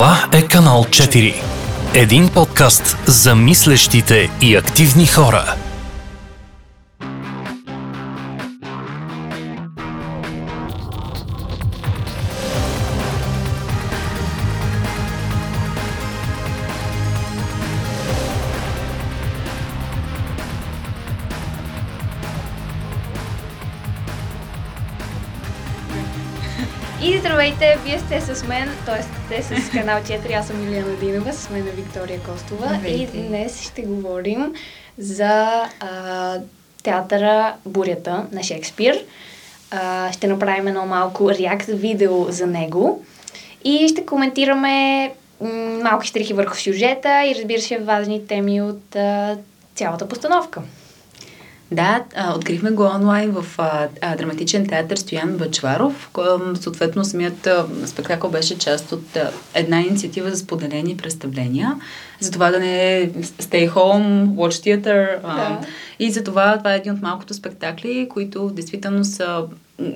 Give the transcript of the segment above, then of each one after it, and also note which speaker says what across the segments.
Speaker 1: Това е канал 4. Един подкаст за мислещите и активни хора.
Speaker 2: И вие сте с мен, т.е. сте с канал 4, аз съм Илияна Динова, с мен е Виктория Костова
Speaker 3: Здравейте.
Speaker 2: и днес ще говорим за а, театъра Бурята на Шекспир. А, ще направим едно малко реакт видео за него и ще коментираме малки штрихи върху сюжета и разбира се важни теми от а, цялата постановка.
Speaker 3: Да, а, открихме го онлайн в а, а, драматичен театър Стоян Бачваров. Съответно, самият а, спектакъл беше част от а, една инициатива за споделени представления. За това да не е stay home, watch theater. А,
Speaker 2: Да.
Speaker 3: И за това това е един от малкото спектакли, които действително са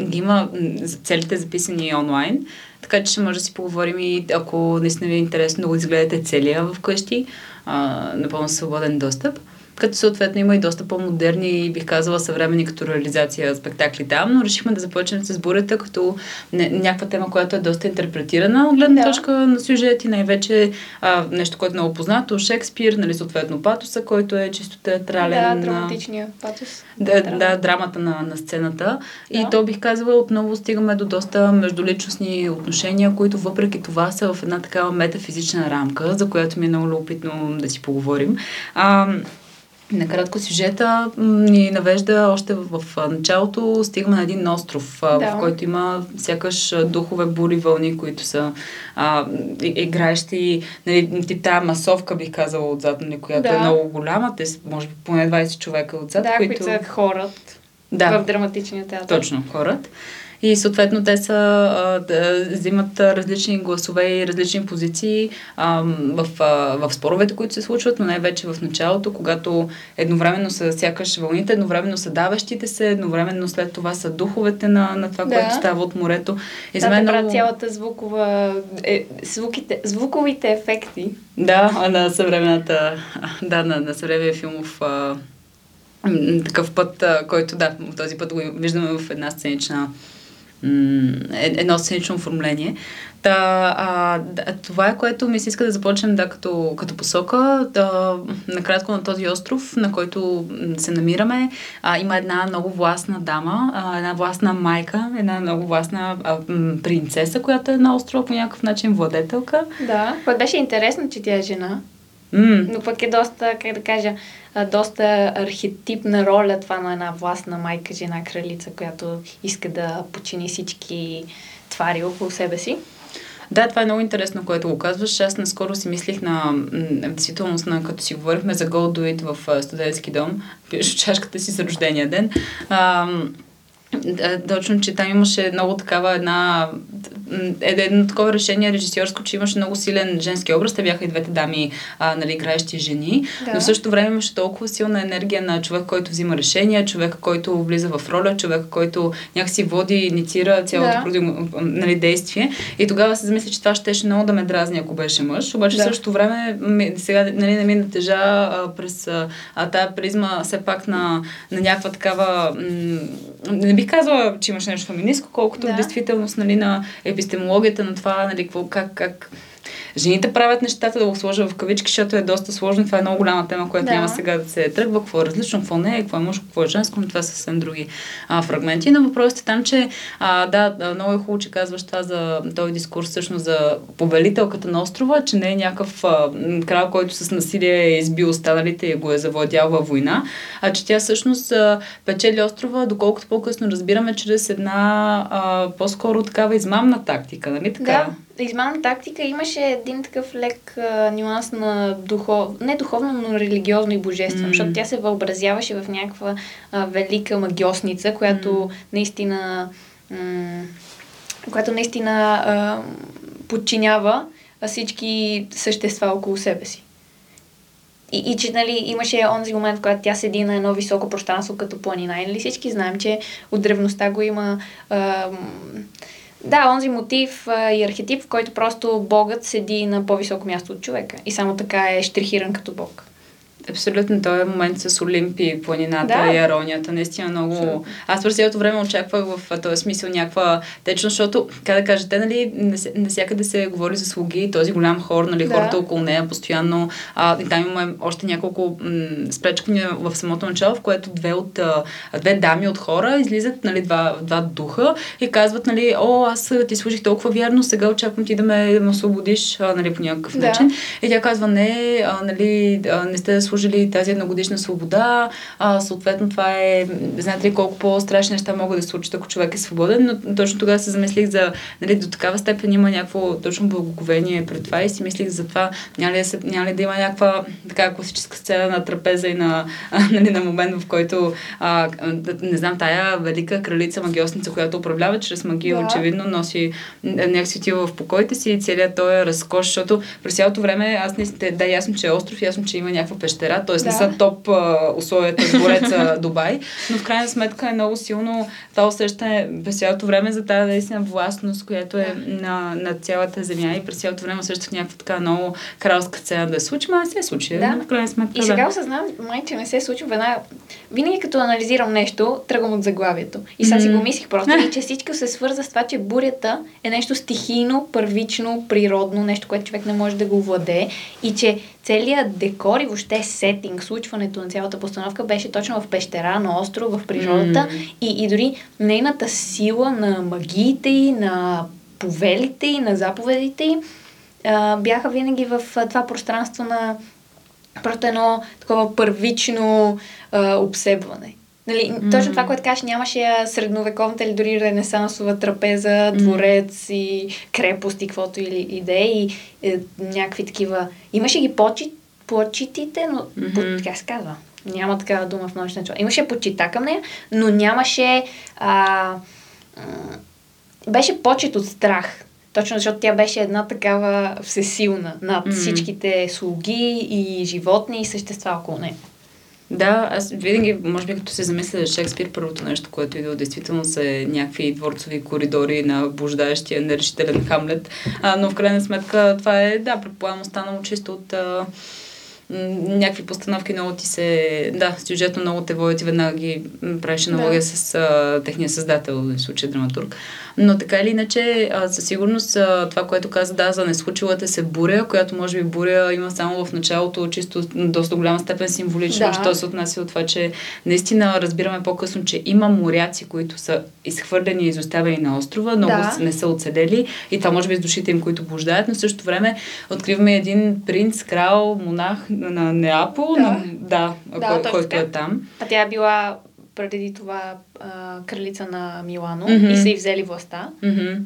Speaker 3: ги има за целите записани онлайн. Така че ще може да си поговорим и ако наистина ви е интересно да го изгледате целия вкъщи, а, напълно свободен достъп. Като съответно има и доста по-модерни, бих казала, съвремени като реализация спектакли там, но решихме да започнем с бурята като не, някаква тема, която е доста интерпретирана от гледна
Speaker 2: Да.
Speaker 3: точка на сюжет и най-вече а, нещо, което е много познато, Шекспир, нали, съответно патоса, който е чисто театрален.
Speaker 2: да, драматичния патос.
Speaker 3: да,
Speaker 2: Драма.
Speaker 3: да, драмата на, на сцената. И
Speaker 2: Да.
Speaker 3: то бих казала, отново стигаме до доста междуличностни отношения, които въпреки това са в една такава метафизична рамка, за която ми е много любопитно да си поговорим. А, Накратко сюжета ни навежда още в, началото, стигаме на един остров,
Speaker 2: Да.
Speaker 3: в който има сякаш духове, бури, вълни, които са а, играещи, нали, тип тая масовка, бих казала, отзад, нали, която
Speaker 2: Да.
Speaker 3: е много голяма, те са, може би поне 20 човека отзад,
Speaker 2: Да,
Speaker 3: които...
Speaker 2: които са хорът
Speaker 3: Да,
Speaker 2: в драматичния театър.
Speaker 3: точно, хората. И съответно те са, а, да, взимат различни гласове и различни позиции а, в, а, в споровете, които се случват, но най-вече в началото, когато едновременно са сякаш вълните, едновременно са даващите се, едновременно след това са духовете на, на това,
Speaker 2: Да.
Speaker 3: което става от морето. И за
Speaker 2: Да,
Speaker 3: мен
Speaker 2: те правят
Speaker 3: много-
Speaker 2: цялата звукова... Е, звуките, звуковите ефекти.
Speaker 3: Да, на съвременната, да, на, на съвременния филмов такъв път, който да, този път го виждаме в една сценична едно сценично оформление. Та, а, това е което ми се иска да започнем да, като, като посока. Да, накратко на този остров, на който се намираме, а, има една много властна дама, а, една властна майка, една много властна а, принцеса, която е на острова по някакъв начин владетелка.
Speaker 2: Да. Което беше интересно, че тя е жена.
Speaker 3: М,
Speaker 2: Но пък е доста, как да кажа, доста архетипна роля това на една властна майка, жена, кралица, която иска да почини всички твари около себе си.
Speaker 3: Да, това е много интересно, което го казваш. Аз наскоро си мислих на, в действителност, на, като си говорихме за Go Do It в студентски дом, пиеш чашката си за рождения ден. А, точно, че там имаше много такава една едно такова решение режисьорско, че имаше много силен женски образ. Те бяха и двете дами, а, нали, играещи жени,
Speaker 2: Да.
Speaker 3: но в същото време имаше толкова силна енергия на човек, който взима решения, човека, който влиза в роля, човека, който някакси води, инициира цялото
Speaker 2: Да.
Speaker 3: да. нали, действие. И тогава се замисля, че това щеше много да ме дразни, ако беше мъж. Обаче
Speaker 2: Да.
Speaker 3: в същото време сега нали, не ми натежа а, през а, тая призма все пак на, на някаква такава... М- не бих казала, че имаш нещо феминистко, колкото
Speaker 2: Да.
Speaker 3: в действителност нали, на епистемологията на това, нали, как, как жените правят нещата, да го сложа в кавички, защото е доста сложно. Това е много голяма тема, която
Speaker 2: Да.
Speaker 3: няма сега да се тръгва. Какво е различно, какво не е, какво е мъжко, какво е женско, но това са съвсем други а, фрагменти. Но въпросът е там, че а, да, много е хубаво, че казваш това за този дискурс, всъщност за повелителката на острова, че не е някакъв а, крал, който с насилие е избил останалите и го е завладял във война, а че тя всъщност а, печели острова, доколкото по-късно разбираме, чрез една а, по-скоро такава измамна тактика, нали така?
Speaker 2: Да, измамна тактика имаше един такъв лек а, нюанс на духов... не духовно, но религиозно и божествено,
Speaker 3: М.
Speaker 2: защото тя се въобразяваше в някаква а, велика магиосница, която наистина м- която наистина а, подчинява а, всички същества около себе си. И, и че, нали, имаше онзи момент, когато тя седи на едно високо пространство като планина. И нали всички знаем, че от древността го има ам, Да, онзи мотив а, и архетип, в който просто Богът седи на по-високо място от човека и само така е штрихиран като Бог.
Speaker 3: Абсолютно, този е момент с Олимпи, планината
Speaker 2: Да.
Speaker 3: и аронията, наистина много...
Speaker 2: Абсолютно.
Speaker 3: Аз през цялото време очаквах в този смисъл някаква течност, защото, как да кажа, те, нали, навсякъде се говори за слуги, този голям хор, нали,
Speaker 2: Да.
Speaker 3: хората около нея постоянно. А, и там имаме още няколко м- в самото начало, в което две от две дами от хора излизат, нали, два, два духа и казват, нали, о, аз ти служих толкова вярно, сега очаквам ти да ме, да ме освободиш, нали, по някакъв
Speaker 2: Да.
Speaker 3: начин. И тя казва, не, а, нали, а, не сте служили тази едногодишна свобода, а, съответно това е, знаете ли колко по-страшни неща могат да се случат, ако човек е свободен, но точно тогава се замислих за, нали, до такава степен има някакво точно благоговение пред това и си мислих за това, няма ли да, се, няма ли да има някаква така класическа сцена на трапеза и на, а, нали, на момент, в който, а, не знам, тая велика кралица магиосница, която управлява чрез магия,
Speaker 2: Да.
Speaker 3: очевидно носи някакси отива в покоите си и целият този разкош, защото през цялото време аз не да, ясно, че е остров, ясно, че има някаква пещера, т.е.
Speaker 2: Да.
Speaker 3: не са топ а, условията в двореца Дубай, но в крайна сметка е много силно това усещане през цялото време за тази наистина властност, която е на, на цялата земя и през цялото време усещах някаква така много кралска сцена да се случи, ма не се случи.
Speaker 2: Да.
Speaker 3: но В крайна сметка,
Speaker 2: И сега
Speaker 3: да.
Speaker 2: осъзнавам, май, че не се случва веднага. Винаги като анализирам нещо, тръгвам от заглавието. И сега си го мислих просто, и че всичко се свърза с това, че бурята е нещо стихийно, първично, природно, нещо, което човек не може да го владее. И че целият декор и въобще сетинг, случването на цялата постановка беше точно в пещера, на остров, в природата.
Speaker 3: М.
Speaker 2: И, и дори нейната сила на магиите и на повелите и на заповедите й, бяха винаги в това пространство на просто едно такова първично а, обсебване. Нали,
Speaker 3: М.
Speaker 2: Точно това, което кажеш, нямаше средновековната или дори ренесансова трапеза, дворец и крепост и каквото или идеи и е, някакви такива. Имаше ги почит, почитите, но
Speaker 3: Мгм.
Speaker 2: по, така се казва. Няма такава дума в научна начало. Имаше почита към нея, но нямаше а, м, беше почет от страх. Точно защото тя беше една такава всесилна над
Speaker 3: М.
Speaker 2: всичките слуги и животни и същества около нея.
Speaker 3: Да, аз винаги, може би като се замисля за Шекспир, първото нещо, което идва действително са някакви дворцови коридори на блуждаещия нерешителен Хамлет, а, но в крайна сметка това е, да, предполагам, останало чисто от а, някакви постановки много ти се... Да, сюжетно много те водят и веднага ги правиш аналогия
Speaker 2: Да.
Speaker 3: с а, техния създател, в случая драматург. Но така или иначе, а, със сигурност а, това, което каза, да, за неслучилата се буря, която може би буря има само в началото, чисто доста голяма степен символично,
Speaker 2: Да.
Speaker 3: що се отнася от това, че наистина разбираме по-късно, че има моряци, които са изхвърлени и изоставени на острова, много
Speaker 2: Да.
Speaker 3: не са оцелели и това може би с душите им, които блуждаят, но в същото време откриваме един принц, крал, монах на Неапол,
Speaker 2: Да.
Speaker 3: на, да,
Speaker 2: Да,
Speaker 3: кой,
Speaker 2: точно
Speaker 3: който е там.
Speaker 2: А тя е била преди това а, кралица на Милано
Speaker 3: Мгм.
Speaker 2: и са й взели властта.
Speaker 3: Мгм.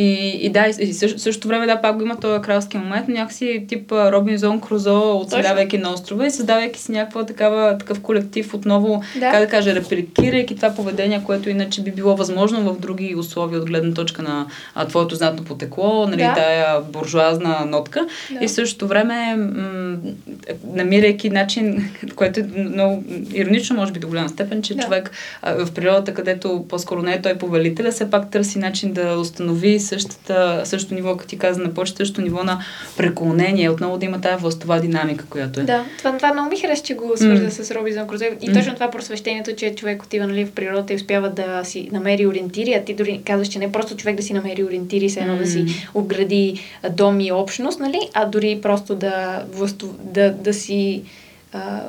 Speaker 3: И, и да, и, и също, същото време да, пак го има този кралски момент, но някакси тип Робинзон Крузо, оцелявайки на острова и създавайки си някаква такава, такъв колектив отново,
Speaker 2: Да.
Speaker 3: как да кажа, репликирайки това поведение, което иначе би било възможно в други условия от гледна точка на а, твоето знатно потекло, нали,
Speaker 2: Да.
Speaker 3: тая буржуазна нотка.
Speaker 2: Да.
Speaker 3: И в същото време, м- намирайки начин, което е много иронично, може би до голяма степен, че
Speaker 2: Да.
Speaker 3: човек а, в природата, където по-скоро не е той повелителя, все пак търси начин да установи същата, същото ниво, като ти каза на почта, същото ниво на преклонение, отново да има тази властова динамика, която е.
Speaker 2: Да, това, това много ми хареса, че го свърза
Speaker 3: М.
Speaker 2: с Робинзон Крузо. И
Speaker 3: М.
Speaker 2: точно това просвещението, че човек отива нали, в природата и успява да си намери ориентири, а ти дори казваш, че не е просто човек да си намери ориентири, се едно да си обгради дом и общност, нали, а дори просто да, власту, да, да си а,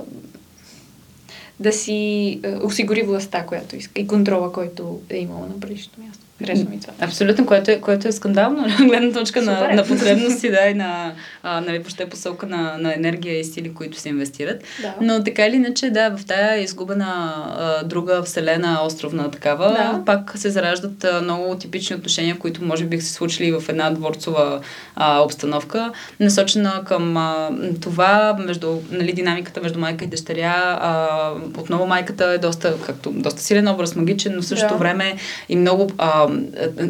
Speaker 2: да си осигури властта, която иска и контрола, който е имала на предишното място. Харесва ми това.
Speaker 3: Абсолютно, което е, което е скандално, гледна точка на,
Speaker 2: Супер е.
Speaker 3: на потребности, да, и на, а, нали, въобще посока на, на енергия и сили, които се инвестират.
Speaker 2: Да.
Speaker 3: Но така или иначе, да, в тая изгубена а, друга вселена, островна такава,
Speaker 2: Да.
Speaker 3: пак се зараждат а, много типични отношения, които може би се случили в една дворцова а, обстановка, насочена към а, това, между, нали, динамиката между майка и дъщеря. А, отново майката е доста, както, доста силен образ, магичен, но в същото
Speaker 2: Да.
Speaker 3: време и много а,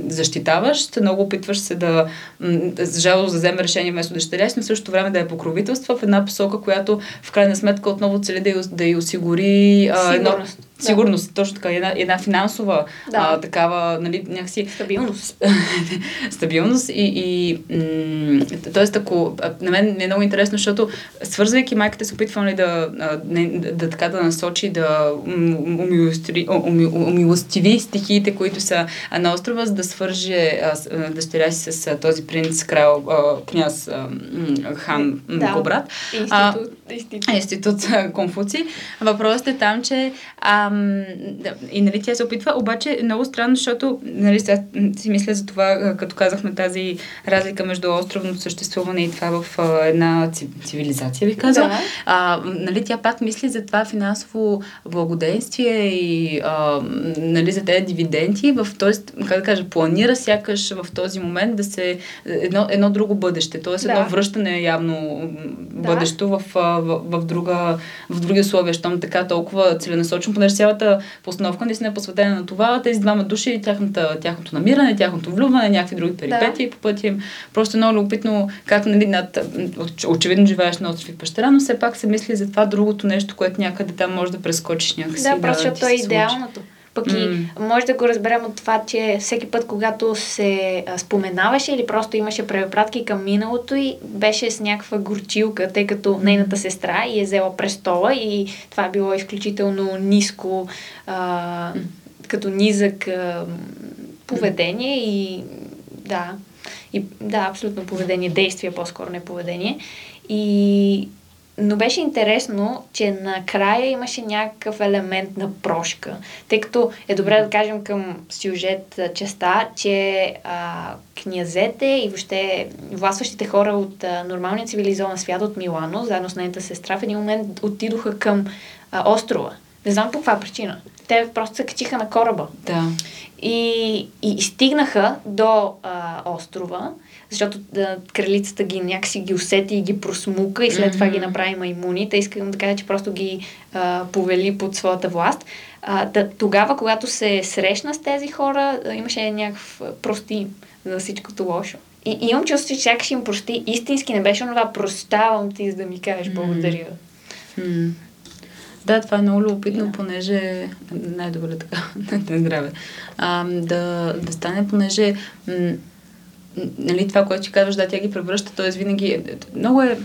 Speaker 3: защитаващ, много опитваш се да, за жалост да вземе решение вместо дъщеря си, но в същото време да я покровителства в една посока, която в крайна сметка отново цели да й, да й осигури а, едно,
Speaker 2: Сигурност.
Speaker 3: сигурност, точно така, една, една финансова
Speaker 2: Да.
Speaker 3: а, такава, нали, някакси
Speaker 2: Стабилност.
Speaker 3: стабилност и, и м- т.е. ако а, на мен е много интересно, защото свързвайки майката се опитвам ли да, а, не, да, да така да насочи да м- умилостри- уми- умилостиви стихиите, които са а, на острова, за да свърже а, а, дъщеря си с а, този принц, крал, а, княз а, хан
Speaker 2: Да.
Speaker 3: да. Кобрат.
Speaker 2: Институт. институт.
Speaker 3: Институт а, Конфуци. Въпросът е там, че ам, и нали тя се опитва, обаче е много странно, защото нали, сега си мисля за това, като казахме тази разлика между островното съществуване и това в а, една ци- цивилизация, бих казала.
Speaker 2: Да.
Speaker 3: А, нали, тя пак мисли за това финансово благоденствие и а, нали, за тези дивиденти, в, тоест, как да кажа, планира сякаш в този момент да се едно, едно друго бъдеще, т.е.
Speaker 2: Да.
Speaker 3: едно връщане явно
Speaker 2: Да.
Speaker 3: бъдещо в, в, в, друга, в други условия, щом така толкова целенасочено, понеже цялата постановка наистина е посветена на това, тези двама души, тяхната, тяхното намиране, тяхното влюбване, някакви други перипетии по пътя им. Просто е много любопитно как нали, над, оч- очевидно живееш на остров и пещера, но все пак се мисли за това другото нещо, което някъде там може да прескочиш някакси.
Speaker 2: Да, просто защото
Speaker 3: ти
Speaker 2: то е
Speaker 3: се случи.
Speaker 2: Пък и може да го разберем от това, че всеки път, когато се а, споменаваше или просто имаше препратки към миналото и беше с някаква горчилка, тъй като нейната сестра и е взела престола и това е било изключително ниско, а, като низък а, поведение и да, и, да, абсолютно поведение, действие по-скоро, не поведение. И но беше интересно, че накрая имаше някакъв елемент на прошка, тъй като е добре да кажем към сюжет частта, че а, князете и въобще властващите хора от а, нормалния цивилизован свят от Милано, заедно с нейната сестра, в един момент отидоха към а, острова. Не знам по каква причина. Те просто се качиха на кораба.
Speaker 3: Да.
Speaker 2: И, и, и стигнаха до а, острова, защото да, кралицата ги някакси ги усети и ги просмука и след това ги направи маймуни. Та искам да кажа, че просто ги а, повели под своята власт. А, да, тогава, когато се срещна с тези хора, имаше някакъв прости за всичкото лошо. И, и имам чувство, че сякаш им прости истински. Не беше това прощавам ти, за да ми кажеш благодаря.
Speaker 3: М. Да, това е много любопитно,
Speaker 2: Да.
Speaker 3: понеже... Най-добре така, да е здраве. А, да, да стане, понеже... М, нали, това, което ти казваш, да, тя ги превръща, т.е. винаги... е- Много е...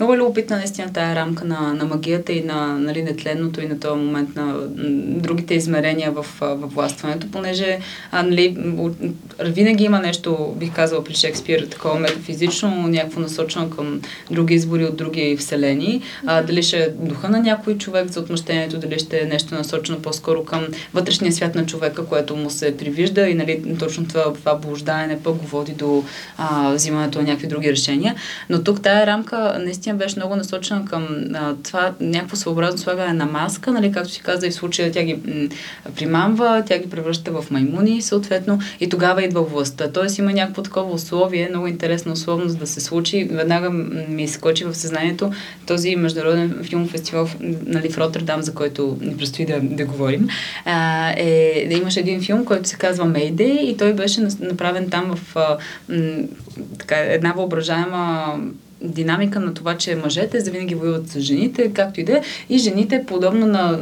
Speaker 3: Много е любопитна наистина тая рамка на, на магията и на нали, нетленното и на този момент на другите измерения в, в властването, понеже а, нали, винаги има нещо, бих казала при Шекспир, такова метафизично, някакво насочено към други избори от други вселени. А, дали ще е духа на някой човек за отмъщението, дали ще е нещо насочено по-скоро към вътрешния свят на човека, което му се привижда и нали, точно това, това блуждаене пък го води до а, взимането на някакви други решения. Но тук тая рамка наистина беше много насочена към а, това някакво своеобразно слагане на маска, нали, както си каза и в случая тя ги м, примамва, тя ги превръща в маймуни, съответно, и тогава идва властта. Тоест има някакво такова условие, много интересна условност да се случи. Веднага ми скочи в съзнанието този международен филмов фестивал нали, в Роттердам, за който ни предстои да, да говорим. А, е, да имаше един филм, който се казва Мейде и той беше направен там в а, м, така, една въображаема динамика на това, че мъжете завинаги воюват с жените, както и да е. И жените, подобно на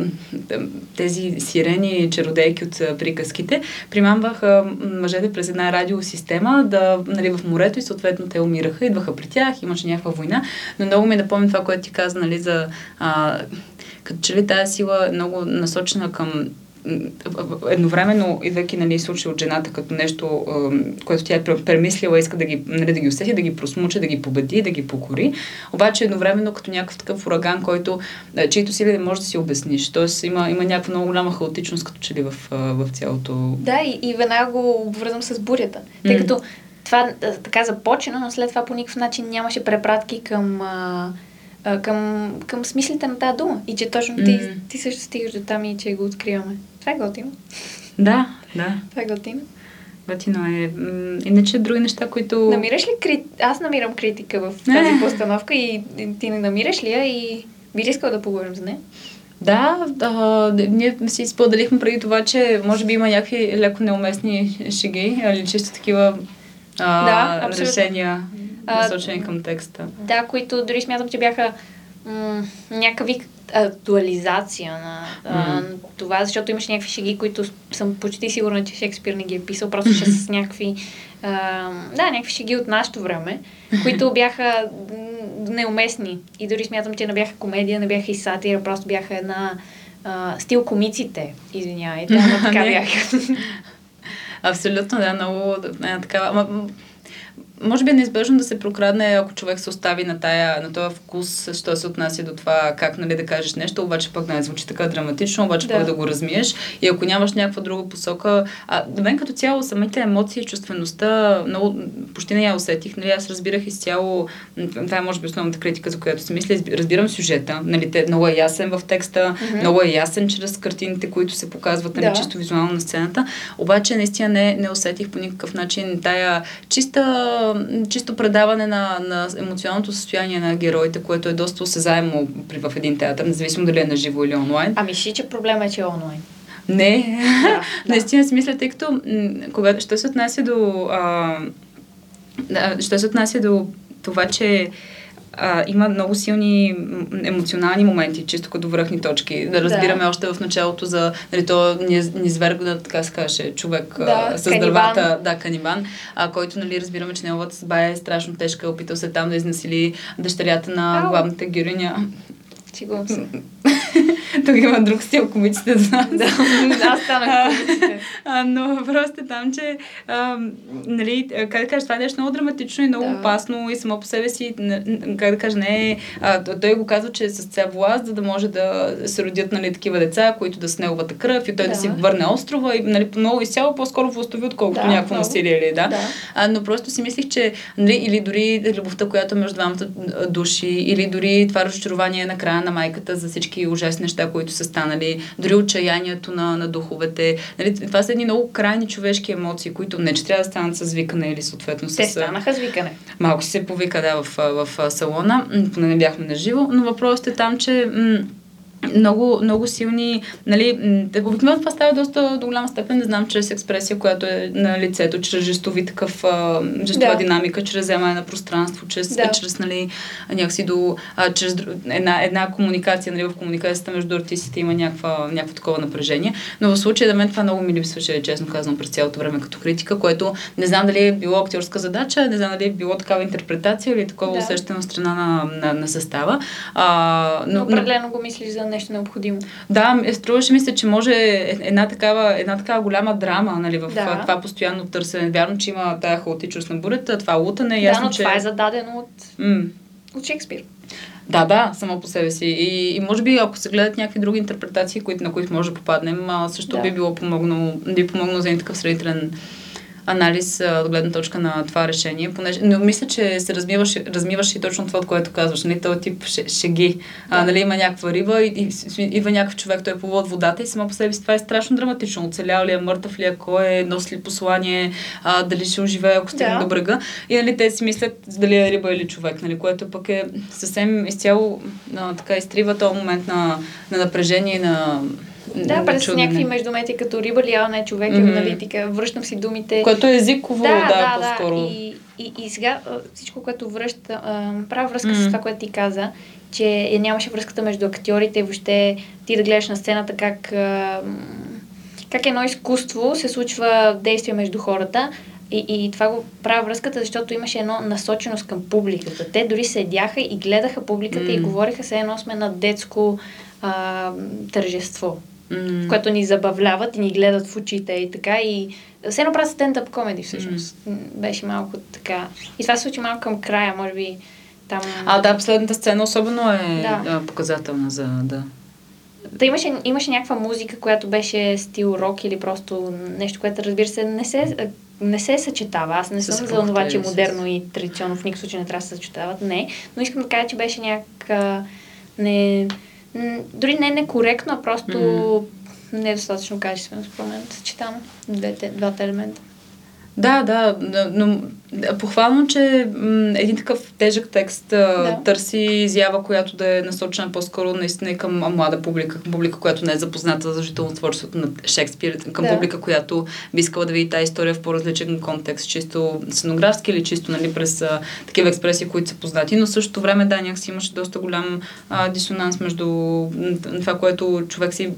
Speaker 3: тези сирени чародейки от приказките, примамваха мъжете през една радиосистема да, нали, в морето и съответно те умираха, идваха при тях, имаше някаква война. Но много ми напомня това, което ти каза, нали, за а, като че ли тази сила е много насочена към едновременно, идвайки нали, случай от жената като нещо, което тя е пр- премислила, иска да ги, нали, да ги усети, да ги просмуче, да ги победи, да ги покори, обаче едновременно като някакъв такъв ураган, който, чието сили не можеш да си обясниш. Тоест има, има някаква много голяма хаотичност, като че ли в, в цялото...
Speaker 2: Да, и, и веднага го обвързвам с бурята. Тъй като това така започна, но след това по никакъв начин нямаше препратки към, а, а, към, към смислите на тази дума. И че точно ти,
Speaker 3: М.
Speaker 2: ти също стигаш до там и че го откриваме. Това е готино.
Speaker 3: Да, да.
Speaker 2: Това е готино.
Speaker 3: Готино е. Иначе други неща, които...
Speaker 2: Намираш ли крит... Аз намирам критика в тази постановка и ти не намираш ли я и би ли искал да поговорим за нея?
Speaker 3: Да, да, ние си споделихме преди това, че може би има някакви леко неуместни шеги или чисто такива а,
Speaker 2: Да, абсолютно.
Speaker 3: решения,
Speaker 2: А,
Speaker 3: насочени към текста.
Speaker 2: Да, които дори смятам, че бяха м- някакъв вид актуализация на а, това, защото имаше някакви шеги, които съм почти сигурна, че Шекспир не ги е писал, просто ще с някакви а, да, някакви шеги от нашето време, които бяха неуместни. И дори смятам, че не бяха комедия, не бяха и сатира, просто бяха една а, стил комиците, извинявайте, ама така бяха.
Speaker 3: Абсолютно, да, много е, такава. Ама, може би е неизбежно да се прокрадне, ако човек се остави на, тая, на този вкус, що се отнася до това как нали, да кажеш нещо, обаче пък да не звучи така драматично, обаче
Speaker 2: Да.
Speaker 3: пък да го размиеш. И ако нямаш някаква друга посока, а, до мен като цяло самите емоции, чувствеността, много, почти не я усетих. Нали, аз разбирах изцяло, това е може би основната критика, за която си мисля, разбирам сюжета, нали, те, много е ясен в текста,
Speaker 2: Мгм.
Speaker 3: много е ясен чрез картините, които се показват нали,
Speaker 2: Да.
Speaker 3: чисто визуално на сцената, обаче наистина не, не усетих по никакъв начин тая чиста, чисто предаване на, на емоционалното състояние на героите, което е доста осезаемо при, в един театър, независимо дали е на живо или онлайн.
Speaker 2: Ами ще, че проблема е, че е онлайн.
Speaker 3: Не,
Speaker 2: Да, да.
Speaker 3: наистина си мисля, тъй като когато ще се отнася до а, да, що се отнася до това, че а, има много силни емоционални моменти, чисто като връхни точки. Да разбираме
Speaker 2: Да.
Speaker 3: още в началото за нали, то ни, низвергна, така се каже, човек
Speaker 2: Да,
Speaker 3: а, с
Speaker 2: канибан.
Speaker 3: дървата, да, канибан, а, който нали, разбираме, че неговата съдба е страшно тежка, опитал се там да изнасили дъщерята на
Speaker 2: Ау.
Speaker 3: главната героиня.
Speaker 2: Сигурно съм.
Speaker 3: Тук има друг стил комиците за
Speaker 2: да, аз станах
Speaker 3: но въпросът е там, че а, нали, а, как да кажа, това е нещо много драматично и много
Speaker 2: Да.
Speaker 3: опасно и само по себе си, как да кажа, не е... Той го казва, че е с ця власт, за да може да се родят нали, такива деца, които да с неговата кръв и той да,
Speaker 2: Да.
Speaker 3: си върне острова и нали, много изцяло по-скоро властови, отколкото
Speaker 2: Да,
Speaker 3: някакво
Speaker 2: много.
Speaker 3: насилие или да.
Speaker 2: Да.
Speaker 3: А, но просто си мислих, че нали, или дори любовта, която между двамата души, или дори това разочарование на края на майката за всички ужасни неща, които са станали, дори отчаянието на, на духовете. Нали, това са едни много крайни човешки емоции, които не че трябва да станат с викане или съответно
Speaker 2: Те
Speaker 3: с... а,
Speaker 2: станаха с викане.
Speaker 3: Малко си се повика, да, в, в, а, салона, поне не бяхме на живо, но въпросът е там, че м- много, много силни, нали, обикновено това става доста до голяма степен, не знам, чрез експресия, която е на лицето, чрез жестови такъв, жестова
Speaker 2: Да.
Speaker 3: динамика, чрез вземане на пространство, чрез,
Speaker 2: Да.
Speaker 3: чрез нали, някакси до, а, чрез една, една комуникация, нали, в комуникацията между артистите има някаква, някакво такова напрежение, но в случая да мен това много ми липсваше, честно казвам, през цялото време като критика, което не знам дали е било актьорска задача, не знам дали е било такава интерпретация или такова
Speaker 2: Да.
Speaker 3: усещане от страна на, на, на състава. А,
Speaker 2: но, определено го мислиш за нещо необходимо.
Speaker 3: да, м- струваше ми се, че може една такава, една такава голяма драма нали, в
Speaker 2: Да.
Speaker 3: това постоянно търсене. Вярно, че има тая хаотичност на бурята, това лутане.
Speaker 2: Да,
Speaker 3: Ясно,
Speaker 2: но
Speaker 3: че...
Speaker 2: това е зададено от,
Speaker 3: М-
Speaker 2: от Шекспир.
Speaker 3: да, да, само по себе си. И, и може би, ако се гледат някакви други интерпретации, които, на които може да попаднем, а, също
Speaker 2: Да.
Speaker 3: би било помогнало, би помогнало за един такъв сравнителен анализ а, от гледна точка на това решение. Понеже, но мисля, че се размиваше, размиваше и точно това, от което казваш. Нали, този тип ше- шеги. А, нали, има някаква риба и, и, идва някакъв човек, той е плува от водата и само по себе си това е страшно драматично. Оцелял ли е, мъртъв ли е, кой е, носи ли послание, а, дали ще оживее, ако стигне
Speaker 2: Да.
Speaker 3: до брега. И нали, те си мислят дали е риба или човек, нали, което пък е съвсем изцяло а, така изтрива този момент на, на напрежение, на
Speaker 2: Да, през
Speaker 3: чудене.
Speaker 2: някакви междумети като риба ли, не човек,
Speaker 3: Мгм.
Speaker 2: нали, така, връщам си думите.
Speaker 3: Което е езиково, да, да, по-скоро.
Speaker 2: И, и, и сега всичко, което връща, правя връзка с
Speaker 3: Мгм.
Speaker 2: това, което ти каза, че нямаше връзката между актьорите и въобще ти да гледаш на сцената как, как едно изкуство се случва действие между хората. И, и това го правя връзката, защото имаше едно насоченост към публиката. Те дори седяха и гледаха публиката и
Speaker 3: М.
Speaker 2: говориха се едно сме на детско а, тържество
Speaker 3: М.
Speaker 2: което ни забавляват и ни гледат в очите и така. И все едно правят стендъп комеди всъщност. М. Беше малко така. И това се случи малко към края, може би там...
Speaker 3: А, да, последната сцена особено е
Speaker 2: Да.
Speaker 3: да. показателна за... Да.
Speaker 2: Та имаше, имаше някаква музика, която беше стил рок или просто нещо, което разбира се не се, не се съчетава. Аз не съм за това, че
Speaker 3: и с-
Speaker 2: модерно и традиционно в никакъв случай не трябва да се съчетават. Не. Но искам да кажа, че беше някаква... Не, м, дори не некоректно, а просто недостатъчно качествено, според мен, съчетано двете, двата елемента.
Speaker 3: Да, да, но похвално, че м, един такъв тежък текст да. търси изява, която да е насочена по-скоро наистина към млада публика, към публика, която не е запозната задължително творчеството на Шекспир, към да. публика, която би искала да види тази история в по-различен контекст, чисто сценографски или чисто нали, през а, такива експресии, които са познати. Но същото време, да, някакси имаше доста голям а, дисонанс между това, което човек си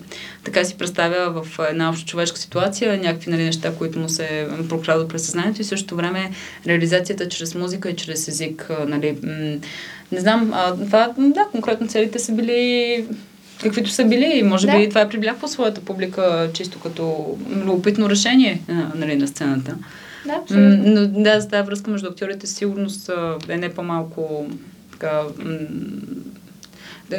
Speaker 3: така си представя в една обща човешка ситуация, някакви нали, неща, които му се прокрадват през съзнанието и същото време реализацията чрез музика и чрез език. Нали, не знам, а, това, да, конкретно целите са били каквито са били и може да. би това е привлякло своята публика чисто като любопитно решение нали, на сцената.
Speaker 2: Да, абсолютно.
Speaker 3: Но да, за тази връзка между актьорите сигурност е не по-малко така,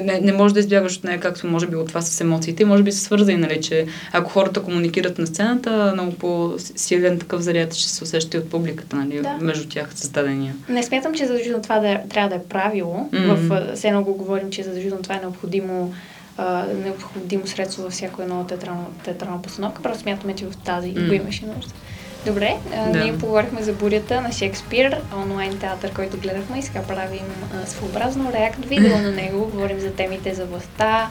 Speaker 3: не, не можеш да избягаш от нея, както може би от това с емоциите. Може би се свързани, нали, че ако хората комуникират на сцената, много по-силен такъв заряд ще се усеща и от публиката, нали, да. между тях създадения.
Speaker 2: Не смятам, че задължително това да, трябва да е правило. Mm-hmm. В все много говорим, че задължително това е необходимо необходимо средство във всяко едно театрално, театрална постановка. Просто смятаме, че в тази mm. го имаше нужда. Добре, да. ние поговорихме за бурята на Шекспир, онлайн театър, който гледахме и сега правим а, своеобразно реакт видео на него. Говорим за темите за властта,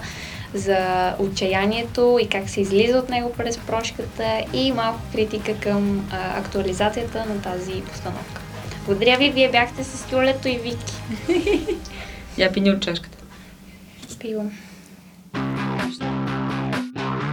Speaker 2: за отчаянието и как се излиза от него през прошката и малко критика към а, актуализацията на тази постановка. Благодаря ви, вие бяхте с Юлето и Вики.
Speaker 3: Я пини от чашката.
Speaker 2: Пивам.